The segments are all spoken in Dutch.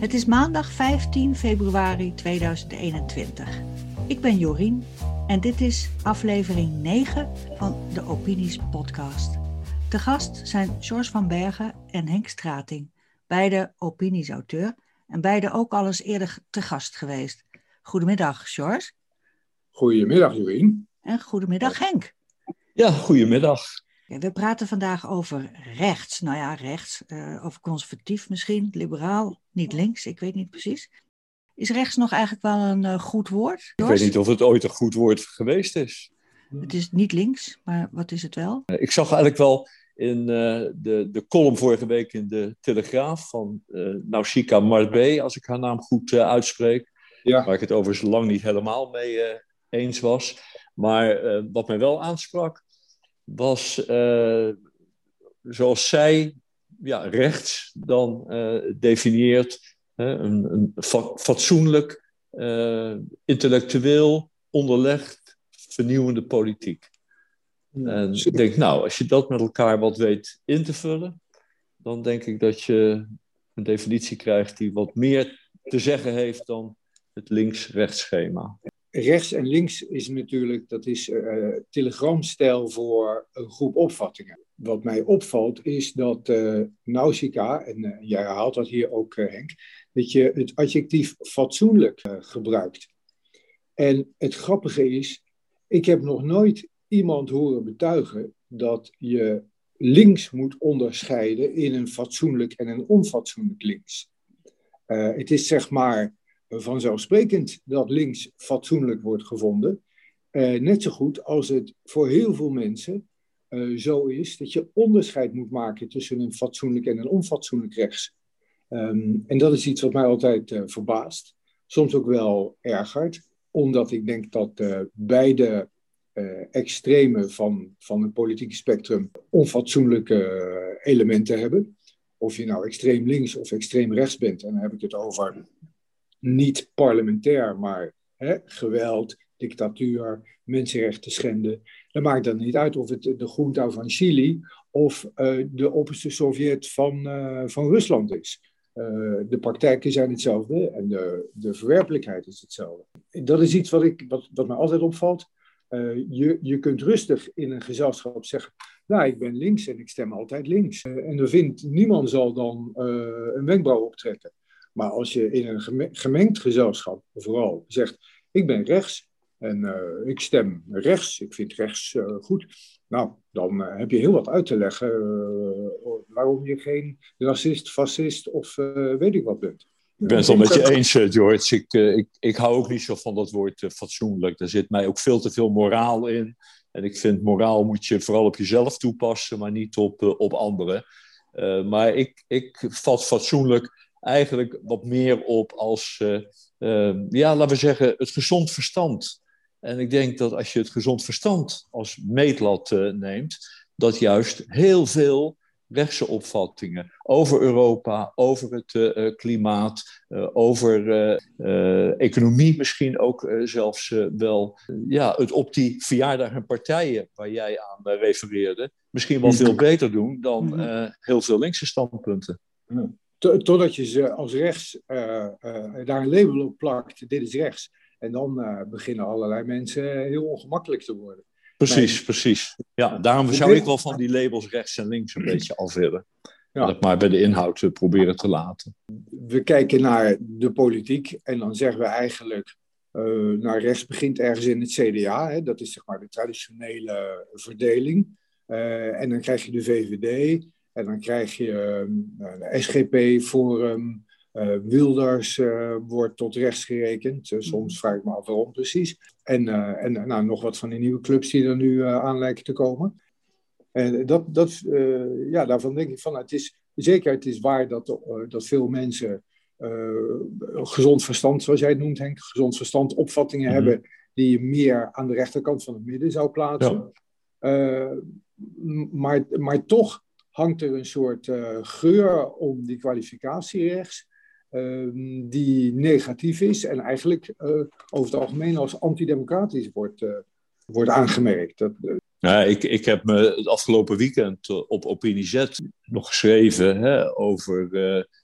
Het is maandag 15 februari 2021. Ik ben Jorien en dit is aflevering 9 van de Opinies podcast. De gast zijn George van Bergen en Henk Strating, beide opiniesauteur en beide ook al eens eerder te gast geweest. Goedemiddag, George. Goedemiddag, Jorien. En goedemiddag, Henk. Ja, goedemiddag. We praten vandaag over rechts. Nou ja, rechts, uh, over conservatief misschien, liberaal, niet links, ik weet niet precies. Is rechts nog eigenlijk wel een uh, goed woord? Ik weet niet of het ooit een goed woord geweest is. Het is niet links, maar wat is het wel? Uh, ik zag eigenlijk wel in de, de column vorige week in de Telegraaf van Nausicaa Marbé, als ik haar naam goed uitspreek, ja. waar ik het overigens lang niet helemaal mee eens was. Maar wat mij wel aansprak, was uh, zoals zij ja, rechts dan uh, definieert, een, een fatsoenlijk, uh, intellectueel, onderlegd, vernieuwende politiek. En ik denk, nou, als je dat met elkaar wat weet in te vullen, dan denk ik dat je een definitie krijgt die wat meer te zeggen heeft dan het links-rechts schema rechts en links is natuurlijk, dat is uh, telegramstijl voor een groep opvattingen. Wat mij opvalt is dat uh, Nausicaa, en uh, jij herhaalt dat hier ook Henk, dat je het adjectief fatsoenlijk gebruikt. En het grappige is, ik heb nog nooit iemand horen betuigen dat je links moet onderscheiden in een fatsoenlijk en een onfatsoenlijk links. het is zeg maar vanzelfsprekend dat links fatsoenlijk wordt gevonden. Uh, net zo goed als het voor heel veel mensen uh, zo is dat je onderscheid moet maken tussen een fatsoenlijk en een onfatsoenlijk rechts. Um, en dat is iets wat mij altijd uh, verbaast, soms ook wel ergert, omdat ik denk dat beide extremen van, van het politieke spectrum onfatsoenlijke elementen hebben. Of je nou extreem links of extreem rechts bent, en dan heb ik het over niet parlementair, maar hè, geweld, dictatuur, mensenrechten schenden. Dan maakt het niet uit of het de Junta van Chili of uh, de opperste Sovjet van, uh, van Rusland is. Uh, de praktijken zijn hetzelfde en de, de verwerpelijkheid is hetzelfde. Dat is iets wat, ik, wat, wat mij altijd opvalt. je, je kunt rustig in een gezelschap zeggen, nou, ik ben links en ik stem altijd links. en er vindt, niemand zal dan een wenkbrauw optrekken. Maar als je in een gemengd gezelschap vooral zegt, ik ben rechts en uh, ik stem rechts, ik vind rechts uh, goed, nou, dan uh, heb je heel wat uit te leggen waarom je geen racist, fascist of weet ik wat bent. Ik ben het wel met je eens, George. Ik, ik, ik hou ook niet zo van dat woord fatsoenlijk. Er zit mij ook veel te veel moraal in. En ik vind moraal moet je vooral op jezelf toepassen, maar niet op, op anderen. maar ik, ik vat fatsoenlijk eigenlijk wat meer op als, uh, uh, ja, laten we zeggen, het gezond verstand. En ik denk dat als je het gezond verstand als meetlat uh, neemt, dat juist heel veel rechtse opvattingen over Europa, over het klimaat, over economie misschien ook zelfs wel, ja, het op die verjaardag en partijen waar jij aan refereerde, misschien wel veel beter doen dan mhm. heel veel linkse standpunten totdat je ze als rechts uh, uh, daar een label op plakt, dit is rechts. En dan uh, beginnen allerlei mensen heel ongemakkelijk te worden. Precies, maar, precies. Ja, daarom zou ik wel van die labels rechts en links een beetje af willen. Ja. Dat maar bij de inhoud proberen te laten. We kijken naar de politiek en dan zeggen we eigenlijk... naar rechts begint ergens in het CDA. Hè, dat is zeg maar de traditionele verdeling. en dan krijg je de VVD... En dan krijg je uh, ehm, SGP, Forum, uh, Wilders uh, wordt tot rechts gerekend. Uh, soms vraag ik me af waarom precies. En, en nou, nog wat van die nieuwe clubs die er nu aan lijken te komen. En dat, dat, ja, daarvan denk ik van, het is, zeker het is waar dat, dat veel mensen gezond verstand, zoals jij het noemt Henk, gezond verstand opvattingen mhm. hebben die je meer aan de rechterkant van het midden zou plaatsen. Ja. maar, maar toch hangt er een soort uh, geur om die kwalificatie rechts, uh, die negatief is en eigenlijk uh, over het algemeen als antidemocratisch wordt, eh, wordt aangemerkt. Dat, ja, ik, ik heb me het afgelopen weekend op Opinie Z nog geschreven hè, over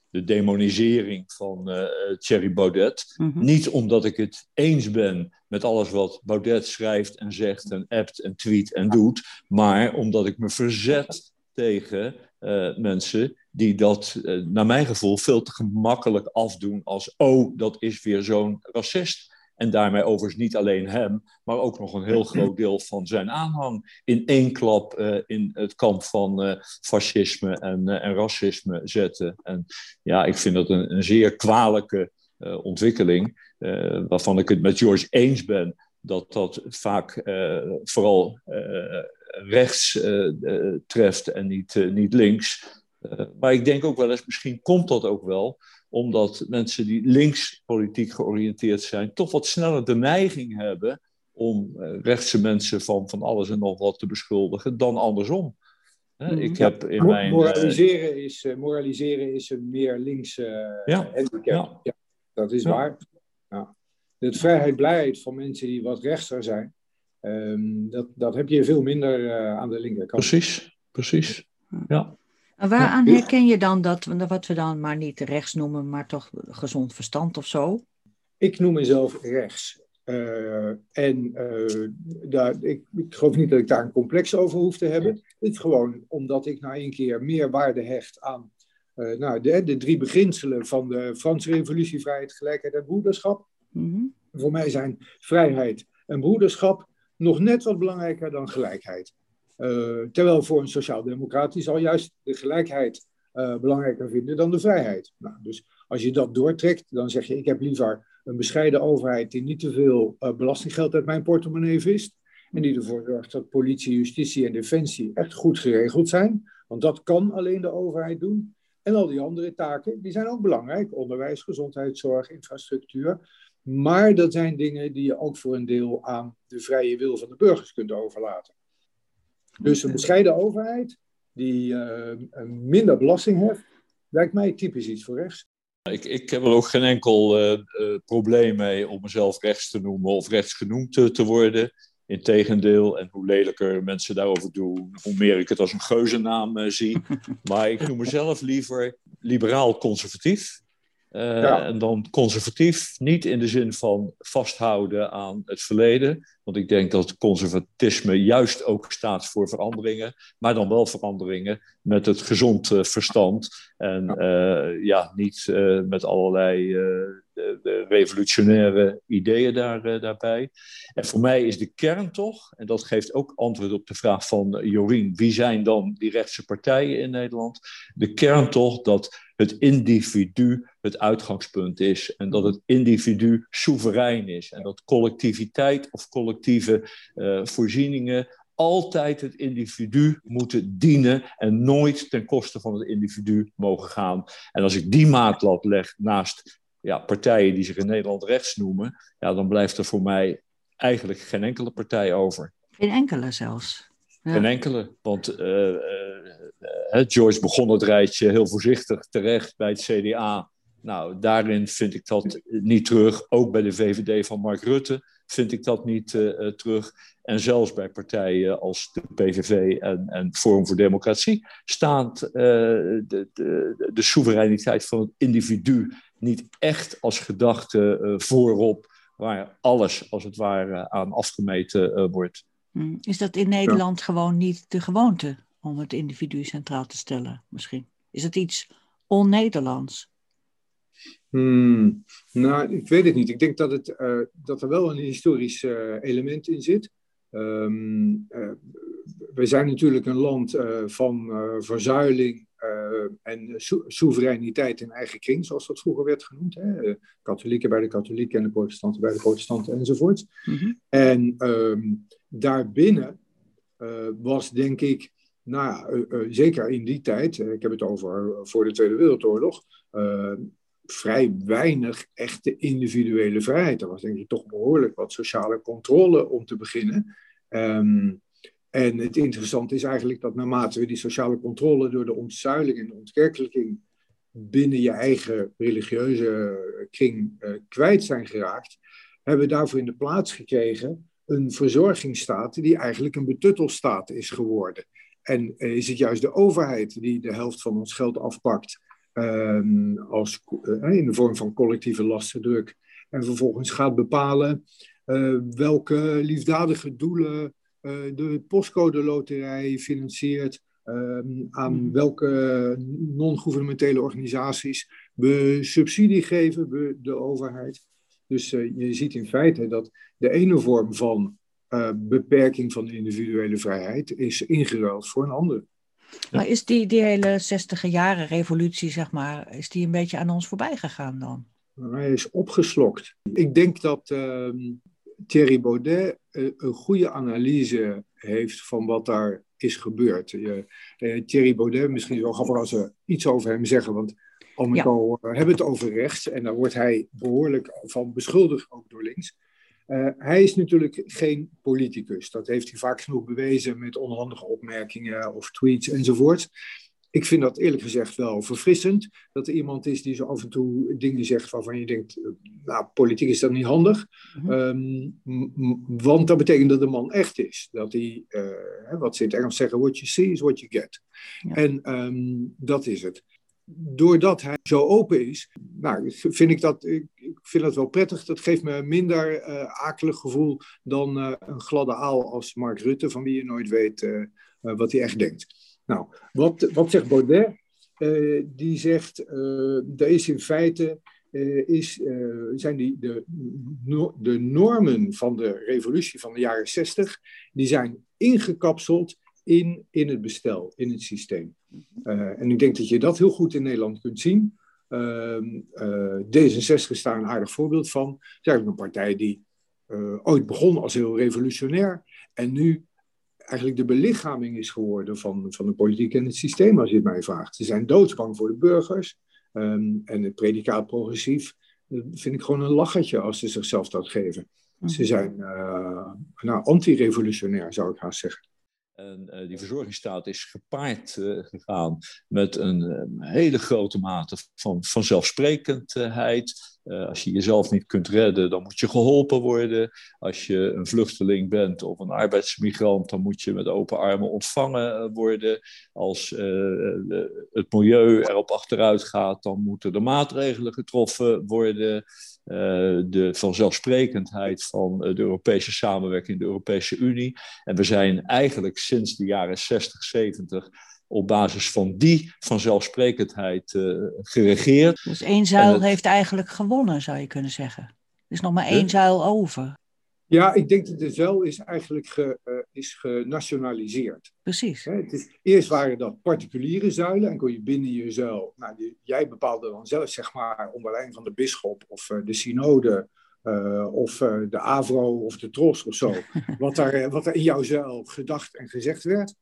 de demonisering van uh, Thierry Baudet. Mhm. Niet omdat ik het eens ben met alles wat Baudet schrijft en zegt en appt en tweet en doet, maar omdat ik me verzet tegen eh, mensen die dat, eh, naar mijn gevoel, veel te gemakkelijk afdoen als, oh, dat is weer zo'n racist. En daarmee overigens niet alleen hem, maar ook nog een heel groot deel van zijn aanhang in één klap eh, in het kamp van fascisme en, en racisme zetten. En ja, ik vind dat een, een zeer kwalijke ontwikkeling, waarvan ik het met George eens ben dat dat vaak vooral rechts eh, eh, treft en niet, eh, niet links. Eh, maar ik denk ook wel eens, misschien komt dat ook wel omdat mensen die links politiek georiënteerd zijn, toch wat sneller de neiging hebben om eh, rechtse mensen van, van alles en nog wat te beschuldigen dan andersom. Hè, Mhm. Ik heb in mijn. moraliseren, is, eh, moraliseren is een meer linkse eh, Ja, handicap. ja. Ja. dat is Ja. waar. Ja. De vrijheid, blijheid van mensen die wat rechtser zijn, ehm, dat, dat heb je veel minder eh, aan de linkerkant. precies, precies. Ja. En waaraan Ja. herken je dan dat, wat we dan maar niet rechts noemen, maar toch gezond verstand of zo? Ik noem mezelf rechts. Eh, en eh, daar, ik, ik geloof niet dat ik daar een complex over hoef te hebben. Het is gewoon omdat ik na één keer meer waarde hecht aan eh, nou, de, de drie beginselen van de Franse revolutie, vrijheid, gelijkheid en broederschap. Mhm. Voor mij zijn vrijheid en broederschap nog net wat belangrijker dan gelijkheid. Eh, terwijl voor een sociaal-democraat die zal juist de gelijkheid eh, belangrijker vinden dan de vrijheid. Nou, dus als je dat doortrekt, dan zeg je: ik heb liever een bescheiden overheid die niet te veel eh, belastinggeld uit mijn portemonnee vist. En die ervoor zorgt dat politie, justitie en defensie echt goed geregeld zijn. Want dat kan alleen de overheid doen. En al die andere taken, die zijn ook belangrijk. Onderwijs, gezondheidszorg, infrastructuur. Maar dat zijn dingen die je ook voor een deel aan de vrije wil van de burgers kunt overlaten. Dus een bescheiden overheid die eh, een minder belasting heeft, lijkt mij typisch iets voor rechts. Ik, ik heb er ook geen enkel eh, eh, probleem mee om mezelf rechts te noemen of rechts genoemd te, te worden. Integendeel, en hoe lelijker mensen daarover doen, hoe meer ik het als een geuzennaam eh, zie. Maar ik noem mezelf liever liberaal-conservatief. Eh, Ja. En dan conservatief, niet in de zin van vasthouden aan het verleden. Want ik denk dat conservatisme juist ook staat voor veranderingen. Maar dan wel veranderingen met het gezond verstand. En eh, ja, niet eh, met allerlei de, de revolutionaire ideeën daar, daarbij. En voor mij is de kern toch, en dat geeft ook antwoord op de vraag van Jorien, wie zijn dan die rechtse partijen in Nederland? De kern toch dat het individu het uitgangspunt is en dat het individu soeverein is en dat collectiviteit of collectieve eh, voorzieningen altijd het individu moeten dienen en nooit ten koste van het individu mogen gaan. En als ik die maatlat leg naast ja, partijen die zich in Nederland rechts noemen, ja, dan blijft er voor mij eigenlijk geen enkele partij over. Geen enkele zelfs. Ja. Geen enkele. Want eh, eh, Joyce begon het rijtje heel voorzichtig terecht bij het CDA. Nou, daarin vind ik dat niet terug. Ook bij de VVD van Mark Rutte vind ik dat niet eh, eh, terug. En zelfs bij partijen als de PVV en, en Forum voor Democratie staat eh, de, de, de soevereiniteit van het individu niet echt als gedachte eh, voorop, waar alles als het ware aan afgemeten eh, wordt. Hm. Is dat in Nederland gewoon niet de gewoonte om het individu centraal te stellen, misschien? Is het iets on-Nederlands? Hmm, nou, ik weet het niet. Ik denk dat, het, eh, dat er wel een historisch eh, element in zit. Ehm, eh, we zijn natuurlijk een land van verzuiling en soevereiniteit in eigen kring, zoals dat vroeger werd genoemd. Hè? Katholieken bij de katholieken en de protestanten bij de protestanten enzovoort. Mhm. En ehm, daarbinnen was denk ik, nou ja, eh, eh, zeker in die tijd, ik heb het over eh, voor de Tweede Wereldoorlog, vrij weinig echte individuele vrijheid. Er was denk ik toch behoorlijk wat sociale controle om te beginnen. Ehm, en het interessante is eigenlijk dat naarmate we die sociale controle door de ontzuiling en de ontkerkelijking binnen je eigen religieuze kring kwijt zijn geraakt, hebben we daarvoor in de plaats gekregen een verzorgingsstaat die eigenlijk een betuttelstaat is geworden. En eh, is het juist de overheid die de helft van ons geld afpakt ehm, als, in de vorm van collectieve lastendruk. En vervolgens gaat bepalen welke liefdadige doelen de postcode loterij financiert. Ehm, aan hmm. welke non-governementele organisaties we subsidie geven, we, de overheid. Dus je ziet in feite dat de ene vorm van uh, beperking van de individuele vrijheid is ingeruild voor een andere. Maar is die, die hele 60 jaren revolutie, zeg maar, is die een beetje aan ons voorbij gegaan dan? Hij is opgeslokt. Ik denk dat uh, Thierry Baudet uh, een goede analyse heeft van wat daar is gebeurd. Uh, Thierry Baudet, misschien wel grappig als we iets over hem zeggen, want al met al hebben het over rechts en daar wordt hij behoorlijk van beschuldigd, ook door links. Uh, hij is natuurlijk geen politicus. Dat heeft hij vaak genoeg bewezen met onhandige opmerkingen of tweets enzovoort. Ik vind dat eerlijk gezegd wel verfrissend. Dat er iemand is die zo af en toe dingen zegt waarvan je denkt, eh, nou, politiek is dat niet handig. Mhm. Ehm, want dat betekent dat de man echt is. Dat hij, uh, wat ze in het Engels zeggen, what you see is what you get. En um, dat is het doordat hij zo open is, nou, vind ik dat, ik vind dat wel prettig. Dat geeft me een minder uh, akelig gevoel dan uh, een gladde aal als Mark Rutte, van wie je nooit weet uh, wat hij echt denkt. Nou, wat, wat zegt Baudet? die zegt, er is in feite, is, zijn die, de, de normen van de revolutie van de jaren 60, die zijn ingekapseld in, in het bestel, in het systeem. En ik denk dat je dat heel goed in Nederland kunt zien. Uh, uh, D66 is daar een aardig voorbeeld van. Het is eigenlijk een partij die eh, ooit begon als heel revolutionair en nu eigenlijk de belichaming is geworden van, van de politiek en het systeem, als je het mij vraagt. Ze zijn doodsbang voor de burgers um, en het predicaat progressief. Dat vind ik gewoon een lachertje als ze zichzelf dat geven. Ze zijn nou, anti-revolutionair, zou ik haast zeggen. En uh, die verzorgingsstaat is gepaard uh, gegaan met een, een, hele grote mate van, van zelfsprekendheid. Uh, als je jezelf niet kunt redden, dan moet je geholpen worden. Als je een vluchteling bent of een arbeidsmigrant, dan moet je met open armen ontvangen worden. Als het milieu erop achteruit gaat, dan moeten er maatregelen getroffen worden. Eh, de vanzelfsprekendheid van de Europese samenwerking in de Europese Unie. En we zijn eigenlijk sinds de jaren 60, 70 op basis van die vanzelfsprekendheid uh, geregeerd. Dus één zuil heeft eigenlijk gewonnen, zou je kunnen zeggen. Er is nog maar één zuil over. Ja, ik denk dat de zuil is eigenlijk ge, uh, is genationaliseerd. Precies. het is, eerst waren dat particuliere zuilen en kon je binnen je zuil, nou, die, jij bepaalde dan zelf, zeg maar, onder leiding van de bisschop of uh, de synode uh, of de AVRO of de TROS of zo, wat, daar, wat er in jouw zuil gedacht en gezegd werd.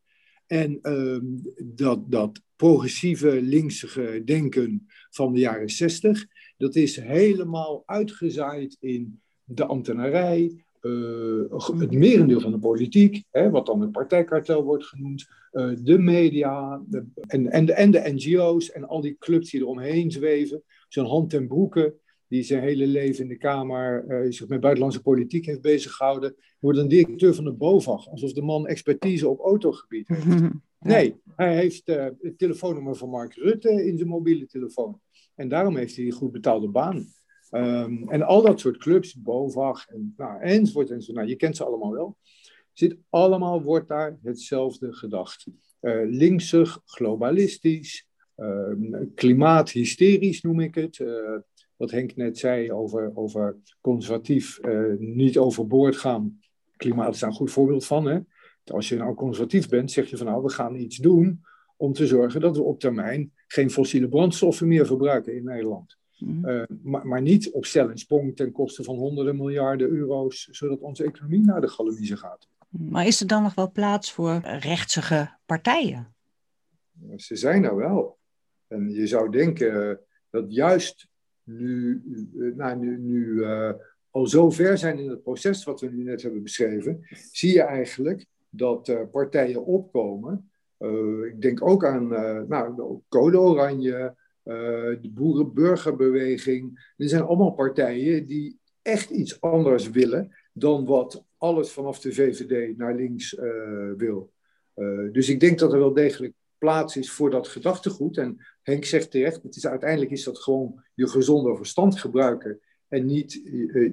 En ehm, dat, dat progressieve linkse denken van de jaren zestig, dat is helemaal uitgezaaid in de ambtenarij, uh, het merendeel van de politiek, hè, wat dan het partijkartel wordt genoemd, uh, de media en, en, de, en de NGO's en al die clubs die eromheen zweven. Zo'n hand en broeken die zijn hele leven in de Kamer uh, zich met buitenlandse politiek heeft bezig gehouden, wordt een directeur van de BOVAG, alsof de man expertise op autogebied heeft. Nee, hij heeft het telefoonnummer van Mark Rutte in zijn mobiele telefoon. En daarom heeft hij een goed betaalde baan. Um, en al dat soort clubs, BOVAG en, nou, enzovoort, enzovoort. Nou, je kent ze allemaal wel. Zit allemaal wordt daar hetzelfde gedacht. Uh, linksig, globalistisch, uh, klimaathysterisch noem ik het. Uh, wat Henk net zei over, over conservatief eh, niet overboord gaan. Klimaat is daar een goed voorbeeld van. Hè? Als je nou conservatief bent, zeg je van nou, we gaan iets doen om te zorgen dat we op termijn geen fossiele brandstoffen meer verbruiken in Nederland. Mhm. Eh, maar, maar, niet op stel en sprong ten koste van honderden miljarden euro's, zodat onze economie naar de galamiezen gaat. Maar is er dan nog wel plaats voor rechtsige partijen? Ze zijn er wel. En je zou denken dat juist nu, eh, nou, nu, nu uh, al zo ver zijn in het proces wat we nu net hebben beschreven, zie je eigenlijk dat uh, partijen opkomen. ik denk ook aan nou, Code Oranje, eh, de boerenburgerbeweging. Er zijn allemaal partijen die echt iets anders willen dan wat alles vanaf de VVD naar links wil. Dus ik denk dat er wel degelijk plaats is voor dat gedachtegoed. En Henk zegt terecht, het is, uiteindelijk is dat gewoon je gezonde verstand gebruiken en niet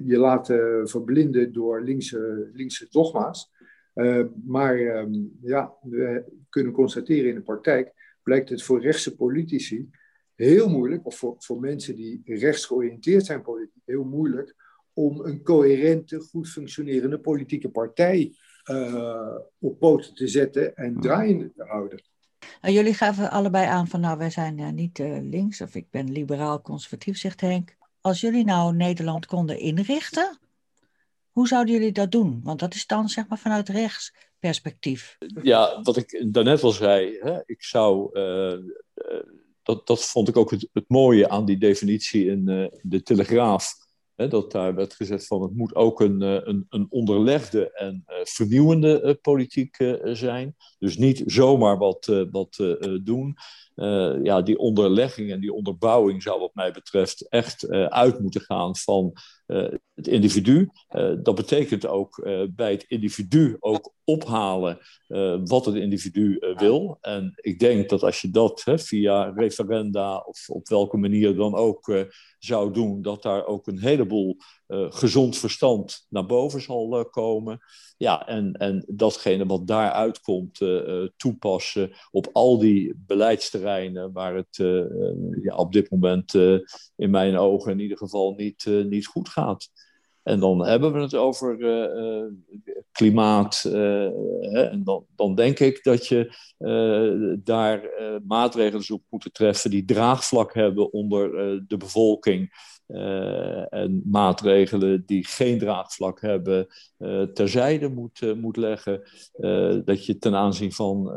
je laten verblinden door linkse, linkse dogma's. Uh, maar ehm, ja, we kunnen constateren in de praktijk blijkt het voor rechtse politici heel moeilijk, of voor, voor mensen die rechts georiënteerd zijn politiek, heel moeilijk om een coherente, goed functionerende politieke partij uh, op poten te zetten en draaiende te houden. Jullie gaven allebei aan van nou, wij zijn uh, niet uh, links of ik ben liberaal-conservatief, zegt Henk. Als jullie nou Nederland konden inrichten, hoe zouden jullie dat doen? Want dat is dan zeg maar vanuit rechts perspectief. Ja, wat ik daarnet al zei, hè, ik zou, uh, dat, dat vond ik ook het, mooie aan die definitie in de Telegraaf. Dat daar werd gezegd van het moet ook een, een, een onderlegde en vernieuwende politiek zijn. Dus niet zomaar wat, wat doen. Ja, die onderlegging en die onderbouwing zou wat mij betreft echt uit moeten gaan van het individu. dat betekent ook bij het individu ook ophalen wat het individu wil. En ik denk dat als je dat hè, via referenda of op welke manier dan ook zou doen, dat daar ook een heleboel gezond verstand naar boven zal komen. Ja, en, en datgene wat daaruit komt toepassen op al die beleidsterreinen waar het ja, op dit moment in mijn ogen in ieder geval niet, niet goed gaat. En dan hebben we het over klimaat. En dan, dan denk ik dat je daar maatregelen zou moeten treffen die draagvlak hebben onder de bevolking. Uh, en maatregelen die geen draagvlak hebben uh, terzijde moet, uh, moet leggen. dat je ten aanzien van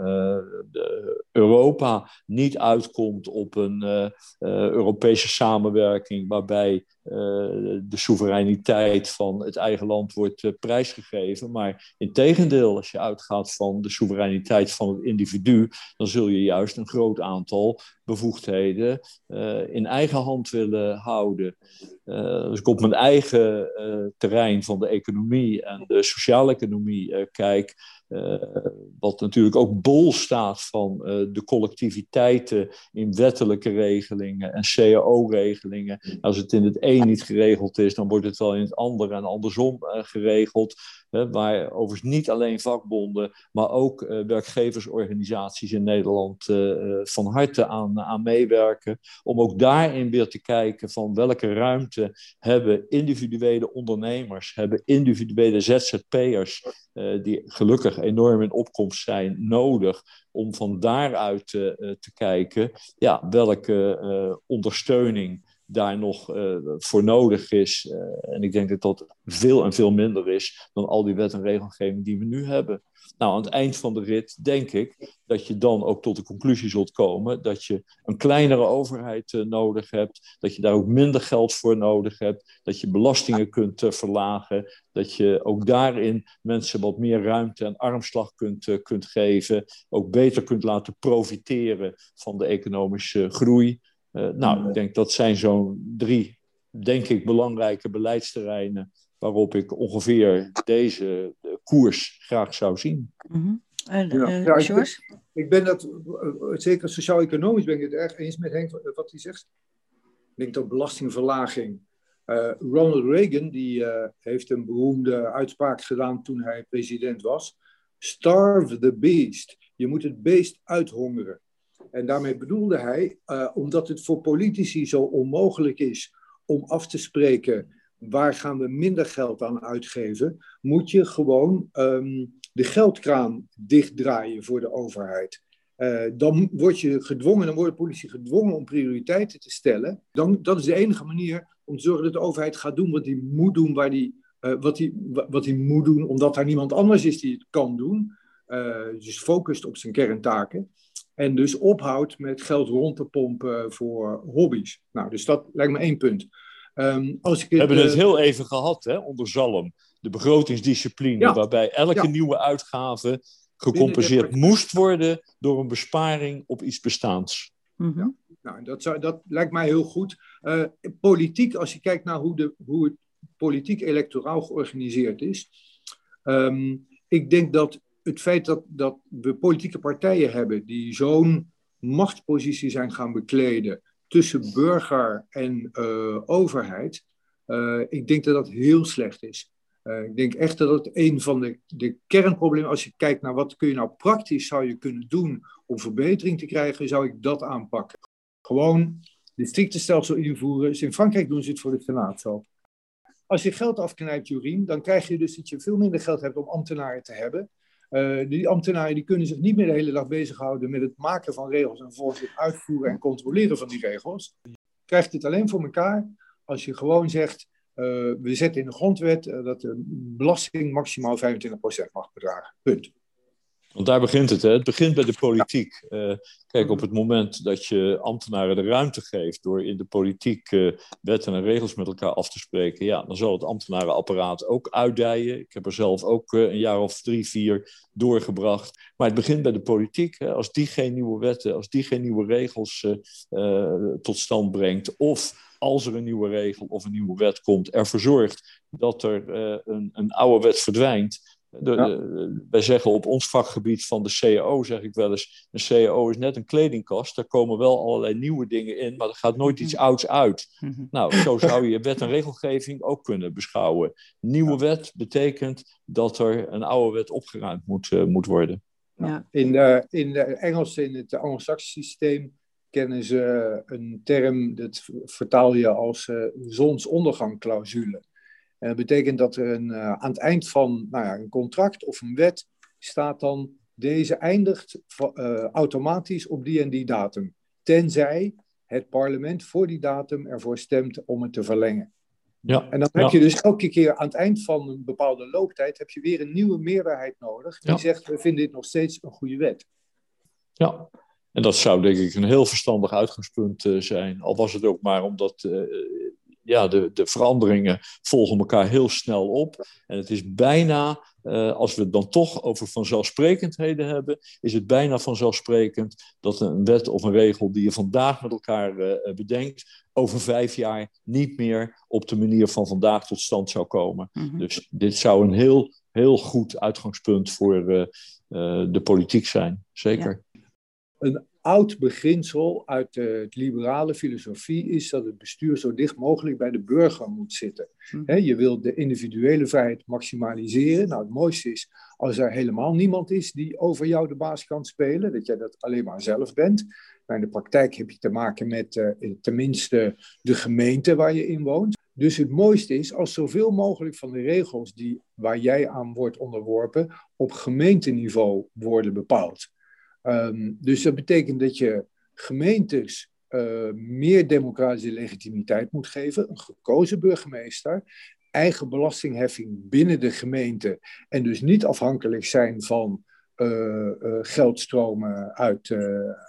Europa niet uitkomt op een Europese samenwerking waarbij de soevereiniteit van het eigen land wordt prijsgegeven. Maar in tegendeel, als je uitgaat van de soevereiniteit van het individu, dan zul je juist een groot aantal bevoegdheden in eigen hand willen houden. Uh, als ik op mijn eigen terrein van de economie en de sociale economie kijk, wat natuurlijk ook bol staat van de collectiviteiten in wettelijke regelingen en CAO-regelingen. Als het in het een niet geregeld is, dan wordt het wel in het andere en andersom geregeld. Waar overigens niet alleen vakbonden, maar ook werkgeversorganisaties in Nederland van harte aan, aan meewerken. Om ook daarin weer te kijken van welke ruimte hebben individuele ondernemers, hebben individuele ZZP'ers, die gelukkig enorm in opkomst zijn, nodig om van daaruit te kijken ja, welke ondersteuning daar nog uh, voor nodig is. Uh, en ik denk dat dat veel en veel minder is dan al die wet en regelgeving die we nu hebben. Nou, aan het eind van de rit denk ik dat je dan ook tot de conclusie zult komen dat je een kleinere overheid uh, nodig hebt, dat je daar ook minder geld voor nodig hebt, dat je belastingen kunt verlagen, dat je ook daarin mensen wat meer ruimte en armslag kunt, kunt geven, ook beter kunt laten profiteren van de economische groei. Nou, ik denk dat zijn zo'n drie, denk ik, belangrijke beleidsterreinen waarop ik ongeveer deze koers graag zou zien. Mm -hmm. En, ja. Uh, ja, ik, ik, ben dat, zeker sociaal-economisch ben ik het erg eens met Henk wat hij zegt. Ik denk dat belastingverlaging. Uh, Ronald Reagan die, uh, heeft een beroemde uitspraak gedaan toen hij president was. Starve the beast. Je moet het beest uithongeren. En daarmee bedoelde hij, omdat het voor politici zo onmogelijk is om af te spreken waar gaan we minder geld aan uitgeven, moet je gewoon um, de geldkraan dichtdraaien voor de overheid. Uh, dan word je gedwongen, dan wordt de politie gedwongen om prioriteiten te stellen. Dan, dat is de enige manier om te zorgen dat de overheid gaat doen wat hij moet doen, waar die, uh, wat hij wat die moet doen, omdat er niemand anders is die het kan doen. Dus focust op zijn kerntaken. En dus ophoudt met geld rond te pompen voor hobby's. Nou, dus dat lijkt me één punt. Um, als ik het, We hebben het eh, heel even gehad hè, onder Zalm. De begrotingsdiscipline, waarbij elke nieuwe uitgave gecompenseerd moest worden door een besparing op iets bestaans. Mhm. Ja. Nou, dat, zou, dat lijkt mij heel goed. Uh, politiek, als je kijkt naar hoe, de, hoe het politiek electoraal georganiseerd is. Um, ik denk dat het feit dat, dat we politieke partijen hebben die zo'n machtspositie zijn gaan bekleden tussen burger en uh, overheid, uh, ik denk dat dat heel slecht is. Uh, ik denk echt dat dat een van de, de kernproblemen, als je kijkt naar wat kun je nou praktisch zou je kunnen doen om verbetering te krijgen, zou ik dat aanpakken. Gewoon districtenstelsel invoeren. Dus in Frankrijk doen ze het voor de Senaat zo. Als je geld afknijpt, Jorien, dan krijg je dus dat je veel minder geld hebt om ambtenaren te hebben. Uh, die ambtenaren die kunnen zich niet meer de hele dag bezighouden met het maken van regels en volgens het uitvoeren en controleren van die regels. Je krijgt het alleen voor elkaar als je gewoon zegt, uh, we zetten in de grondwet uh, dat de belasting maximaal 25% mag bedragen. Punt. Want daar begint het. Hè? Het begint bij de politiek. Uh, kijk, op het moment dat je ambtenaren de ruimte geeft door in de politiek uh, wetten en regels met elkaar af te spreken, ja, dan zal het ambtenarenapparaat ook uitdijen. Ik heb er zelf ook uh, een jaar of drie, vier doorgebracht. Maar het begint bij de politiek. Hè? Als die geen nieuwe wetten, als die geen nieuwe regels tot stand brengt, of als er een nieuwe regel of een nieuwe wet komt, ervoor zorgt dat er een, een oude wet verdwijnt de, ja. wij zeggen op ons vakgebied van de CAO, zeg ik wel eens, een CAO is net een kledingkast. Daar komen wel allerlei nieuwe dingen in, maar er gaat nooit iets mhm. ouds uit. Mhm. Nou, zo zou je wet en regelgeving ook kunnen beschouwen. Nieuwe wet betekent dat er een oude wet opgeruimd moet, uh, moet worden. Ja. In, de, in de Engels, in het Anglo-Saxisch systeem, kennen ze een term, dat vertaal je als uh, zonsondergangclausule. Dat betekent dat er een, uh, aan het eind van nou ja, een contract of een wet staat dan deze eindigt uh, automatisch op die en die datum. Tenzij het parlement voor die datum ervoor stemt om het te verlengen. Ja, en dan heb je dus elke keer aan het eind van een bepaalde looptijd heb je weer een nieuwe meerderheid nodig die ja. zegt we vinden dit nog steeds een goede wet. Ja, en dat zou denk ik een heel verstandig uitgangspunt zijn. Al was het ook maar omdat ja, de, de veranderingen volgen elkaar heel snel op. En het is bijna, uh, als we het dan toch over vanzelfsprekendheden hebben, is het bijna vanzelfsprekend dat een wet of een regel die je vandaag met elkaar uh, bedenkt, over vijf jaar niet meer op de manier van vandaag tot stand zou komen. Mm -hmm. Dus dit zou een heel, heel goed uitgangspunt voor uh, de politiek zijn, zeker. Ja. Een oud beginsel uit de liberale filosofie is dat het bestuur zo dicht mogelijk bij de burger moet zitten. He, je wilt de individuele vrijheid maximaliseren. Nou, het mooiste is als er helemaal niemand is die over jou de baas kan spelen, dat jij dat alleen maar zelf bent. Maar in de praktijk heb je te maken met uh, tenminste de gemeente waar je in woont. Dus het mooiste is als zoveel mogelijk van de regels die, waar jij aan wordt onderworpen op gemeenteniveau worden bepaald. Um, dus dat betekent dat je gemeentes uh, meer democratische legitimiteit moet geven, een gekozen burgemeester, eigen belastingheffing binnen de gemeente en dus niet afhankelijk zijn van uh, uh, geldstromen uit,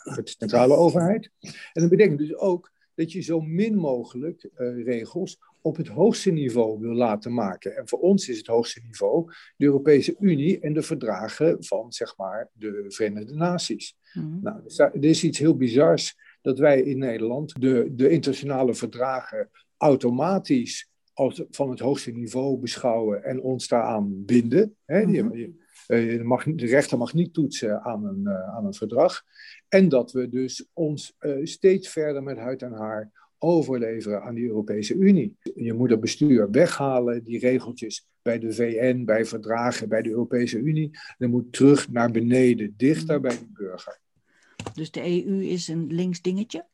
uit, de centrale overheid. En dat betekent dus ook dat je zo min mogelijk regels op het hoogste niveau wil laten maken. En voor ons is het hoogste niveau de Europese Unie en de verdragen van zeg maar, de Verenigde Naties. Mm. Nou, dus er is iets heel bizars dat wij in Nederland de, de internationale verdragen automatisch als van het hoogste niveau beschouwen en ons daaraan binden. Hè? Je, je mag, de rechter mag niet toetsen aan een, uh, aan een verdrag. En dat we dus ons uh, steeds verder met huid en haar overleveren aan de Europese Unie. Je moet het bestuur weghalen, die regeltjes bij de VN, bij verdragen, bij de Europese Unie. Dat moet terug naar beneden, dichter bij de burger. Dus de EU is een links dingetje?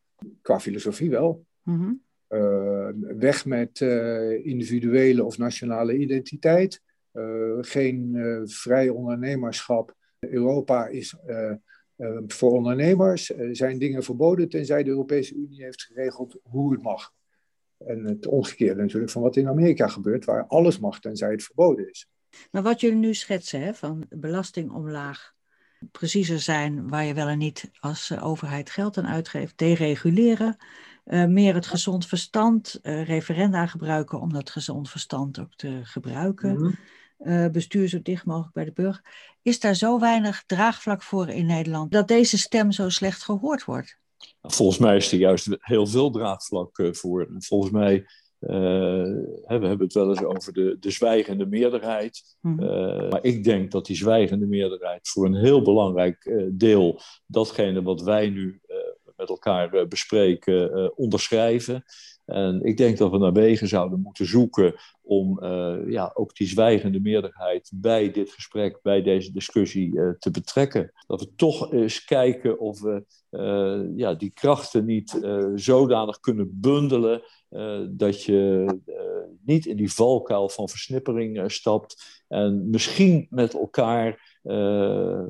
Qua filosofie wel. Mm-hmm. Uh, weg met uh, individuele of nationale identiteit. Uh, geen vrij ondernemerschap. Europa is voor ondernemers uh, zijn dingen verboden tenzij de Europese Unie heeft geregeld hoe het mag. En het omgekeerde natuurlijk van wat in Amerika gebeurt, waar alles mag tenzij het verboden is. Maar wat jullie nu schetsen, hè, van belastingomlaag, preciezer zijn waar je wel en niet als uh, overheid geld aan uitgeeft, dereguleren, meer het gezond verstand, referenda gebruiken om dat gezond verstand ook te gebruiken. Mm-hmm uh, bestuur zo dicht mogelijk bij de burger. Is daar zo weinig draagvlak voor in Nederland dat deze stem zo slecht gehoord wordt? Volgens mij is er juist heel veel draagvlak uh, voor. Volgens mij we hebben het wel eens over de, de zwijgende meerderheid. Mhm. maar ik denk dat die zwijgende meerderheid voor een heel belangrijk deel datgene wat wij nu met elkaar bespreken, onderschrijven. En ik denk dat we naar wegen zouden moeten zoeken om uh, ja, ook die zwijgende meerderheid bij dit gesprek, bij deze discussie te betrekken. Dat we toch eens kijken of we ja, die krachten niet zodanig kunnen bundelen dat je niet in die valkuil van versnippering stapt en misschien met elkaar,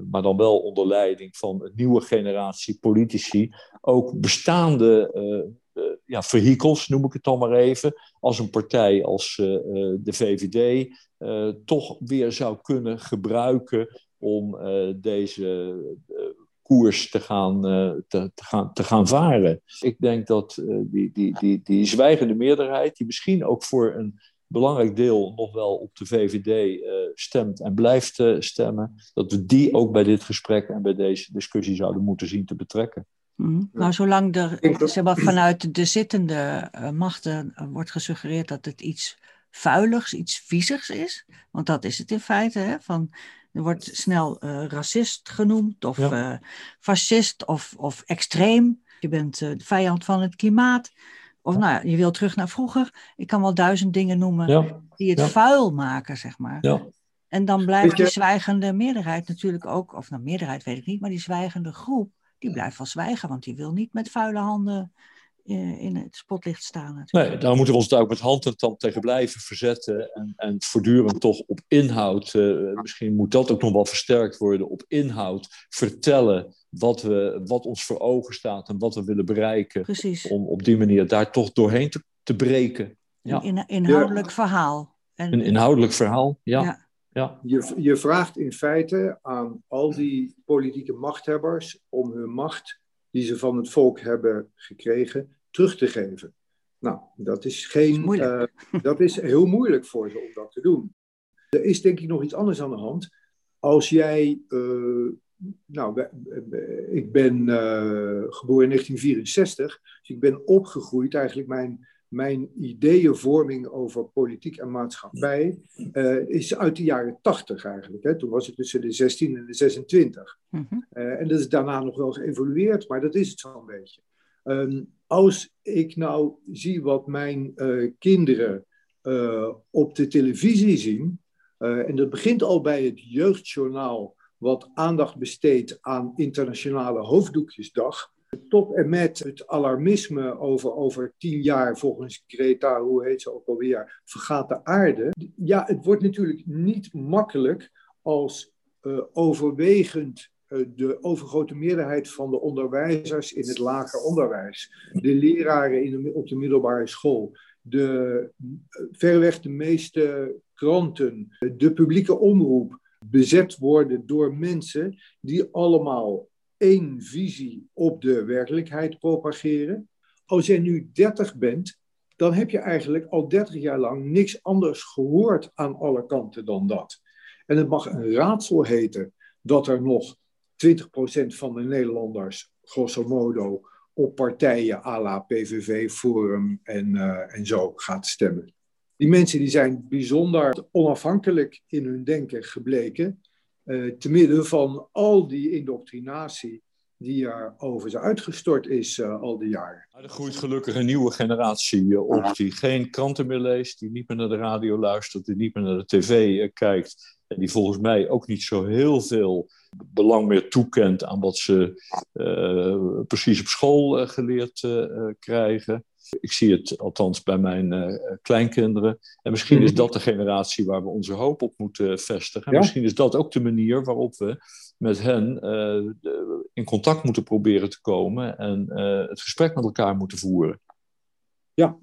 maar dan wel onder leiding van een nieuwe generatie politici, ook bestaande uh, ja, vehikels, noem ik het dan maar even, als een partij als de VVD toch weer zou kunnen gebruiken om deze koers te gaan, te, te, gaan, te gaan varen. Ik denk dat die, die, die, die zwijgende meerderheid, die misschien ook voor een belangrijk deel nog wel op de VVD stemt en blijft stemmen, dat we die ook bij dit gesprek en bij deze discussie zouden moeten zien te betrekken. Mm. Maar zolang er zeg maar, vanuit de zittende uh, machten uh, wordt gesuggereerd dat het iets vuiligs, iets viezigs is, want dat is het in feite, hè, van, er wordt snel uh, racist genoemd of ja. fascist of, of extreem. Je bent de vijand van het klimaat. Of nou ja, je wil terug naar vroeger. Ik kan wel duizend dingen noemen ja. die het vuil maken, zeg maar. En dan blijft die zwijgende meerderheid natuurlijk ook, of nou meerderheid weet ik niet, maar die zwijgende groep die blijft wel zwijgen, want die wil niet met vuile handen eh, in het spotlicht staan. Natuurlijk. Nee, daar moeten we ons daar ook met hand en tand tegen blijven verzetten. En, en voortdurend toch op inhoud, uh, misschien moet dat ook nog wel versterkt worden, op inhoud vertellen wat, we, wat ons voor ogen staat en wat we willen bereiken. Precies. Om op die manier daar toch doorheen te, te breken. Ja. Een inhoudelijk verhaal. En, een inhoudelijk verhaal, ja. ja. Ja. Je, je vraagt in feite aan al die politieke machthebbers om hun macht die ze van het volk hebben gekregen terug te geven. Nou, dat is, geen, dat is, uh, dat is heel moeilijk voor ze om dat te doen. Er is denk ik nog iets anders aan de hand. Als jij, uh, nou, ik ben uh, geboren in 1964, dus ik ben opgegroeid, eigenlijk mijn mijn ideeënvorming over politiek en maatschappij uh, is uit de jaren tachtig eigenlijk. Hè. Toen was ik tussen de 16 en de 26. Mm -hmm. uh, en dat is daarna nog wel geëvolueerd, maar dat is het zo'n beetje. Um, als ik nou zie wat mijn kinderen op de televisie zien, en dat begint al bij het jeugdjournaal, wat aandacht besteedt aan Internationale Hoofddoekjesdag tot en met het alarmisme over, over tien jaar, volgens Greta, hoe heet ze ook alweer, vergaat de aarde. Ja, het wordt natuurlijk niet makkelijk als uh, overwegend uh, de overgrote meerderheid van de onderwijzers in het lager onderwijs, de leraren in de, op de middelbare school, de, uh, verreweg de meeste kranten, de publieke omroep bezet worden door mensen die allemaal één visie op de werkelijkheid propageren. Als jij nu 30 bent, dan heb je eigenlijk al 30 jaar lang niks anders gehoord aan alle kanten dan dat. En het mag een raadsel heten dat er nog 20% van de Nederlanders, grosso modo, op partijen à la PVV, Forum en, uh, en zo gaat stemmen. Die mensen die zijn bijzonder onafhankelijk in hun denken gebleken. Uh, te midden van al die indoctrinatie die er over ze uitgestort is uh, al die jaren. Er groeit gelukkig een nieuwe generatie uh, op die geen kranten meer leest, die niet meer naar de radio luistert, die niet meer naar de tv kijkt en die volgens mij ook niet zo heel veel belang meer toekent aan wat ze precies op school geleerd krijgen. Ik zie het althans bij mijn uh, kleinkinderen. En misschien is mhm. dat de generatie waar we onze hoop op moeten vestigen. En misschien is dat ook de manier waarop we met hen uh, in contact moeten proberen te komen en uh, het gesprek met elkaar moeten voeren. Ja.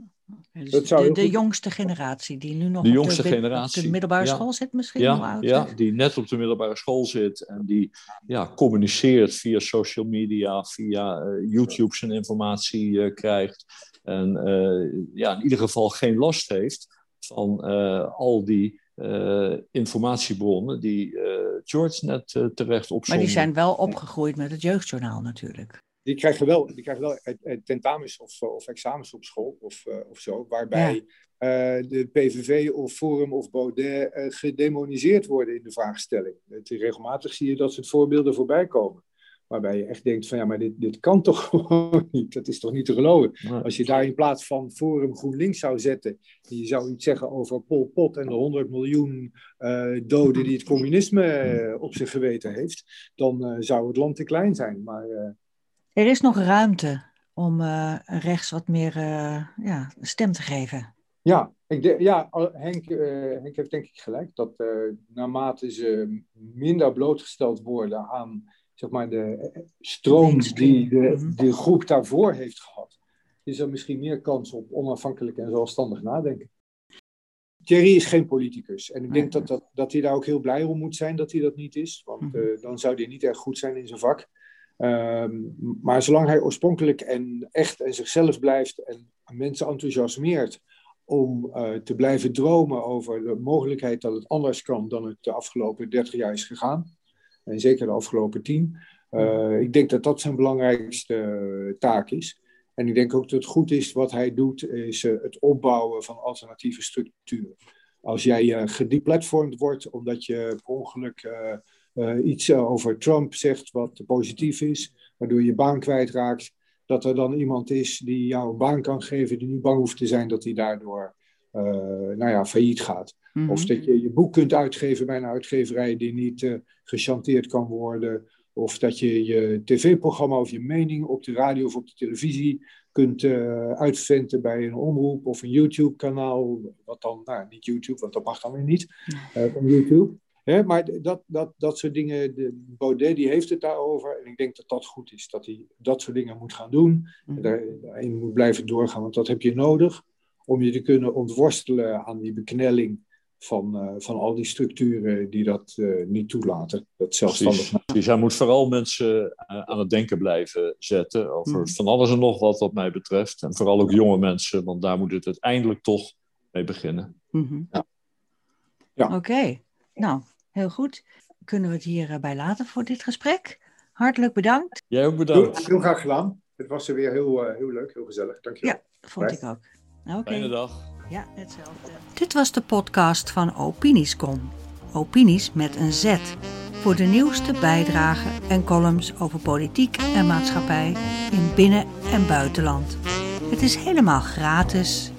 Dus dat zou de, de jongste generatie die nu nog de op, de, generatie, op de middelbare ja. school zit misschien? Ja, ja, die net op de middelbare school zit en die ja, communiceert via social media, via uh, YouTube zijn informatie uh, krijgt. En uh, ja, in ieder geval geen last heeft van al die informatiebronnen die George net terecht opzond. Maar die zijn wel opgegroeid met het jeugdjournaal natuurlijk. die krijgen wel, die krijgen wel tentamens of, of examens op school of, of zo, waarbij de PVV of Forum of Baudet gedemoniseerd worden in de vraagstelling. regelmatig zie je dat soort voorbeelden voorbij komen. Waarbij je echt denkt van ja, maar dit, dit kan toch gewoon niet. Dat is toch niet te geloven. Als je daar in plaats van Forum GroenLinks zou zetten. En je zou iets zeggen over Pol Pot en de 100 miljoen uh, doden die het communisme uh, op zich geweten heeft. Dan uh, zou het land te klein zijn. Maar, er is nog ruimte om rechts wat meer ja, stem te geven. Ja, ik de, ja Henk, Henk heeft denk ik gelijk. Dat naarmate ze minder blootgesteld worden aan zeg maar, de stroom die de, mhm. de groep daarvoor heeft gehad, is er misschien meer kans op onafhankelijk en zelfstandig nadenken. Thierry is geen politicus. En ik denk dat, dat, dat hij daar ook heel blij om moet zijn dat hij dat niet is. Want mhm. eh, dan zou hij niet erg goed zijn in zijn vak. Ehm, maar zolang hij oorspronkelijk en echt en zichzelf blijft en mensen enthousiasmeert om uh, te blijven dromen over de mogelijkheid dat het anders kan dan het de afgelopen 30 jaar is gegaan, en zeker de afgelopen tien. Uh, ik denk dat dat zijn belangrijkste eh, taak is. En ik denk ook dat het goed is wat hij doet, is uh, het opbouwen van alternatieve structuren. Als jij gedeplatformd wordt omdat je per ongeluk iets over Trump zegt wat positief is, waardoor je baan kwijtraakt, dat er dan iemand is die jou een baan kan geven, die niet bang hoeft te zijn dat hij daardoor nou ja, failliet gaat. Mhm. Of dat je je boek kunt uitgeven bij een uitgeverij die niet uh, gechanteerd kan worden. Of dat je je tv-programma of je mening op de radio of op de televisie kunt uh, uitventen bij een omroep of een YouTube-kanaal. Wat dan, nou niet YouTube, want dat mag dan weer niet, YouTube. Hè, maar dat, dat, dat soort dingen, de, Baudet die heeft het daarover. En ik denk dat dat goed is, dat hij dat soort dingen moet gaan doen. Mm En daarin moet blijven doorgaan, want dat heb je nodig om je te kunnen ontworstelen aan die beknelling van, uh, van al die structuren die dat uh, niet toelaten. Dat zelfstandig Dus hij moet vooral mensen uh, aan het denken blijven zetten over mm. van alles en nog wat wat mij betreft. En vooral ook jonge mensen, want daar moet het uiteindelijk toch mee beginnen. Mm -hmm. Ja. ja. Oké, okay. nou, heel goed. Kunnen we het hierbij laten voor dit gesprek? Hartelijk bedankt. Jij ook bedankt. Heel, heel graag gedaan. Het was er weer heel, heel leuk, heel gezellig. Dankjewel. Ja, vond ik ook. Okay. Fijne dag. Ja, hetzelfde. Dit was de podcast van Opiniescom. Opinies met een Z. Voor de nieuwste bijdragen en columns over politiek en maatschappij in binnen- en buitenland. Het is helemaal gratis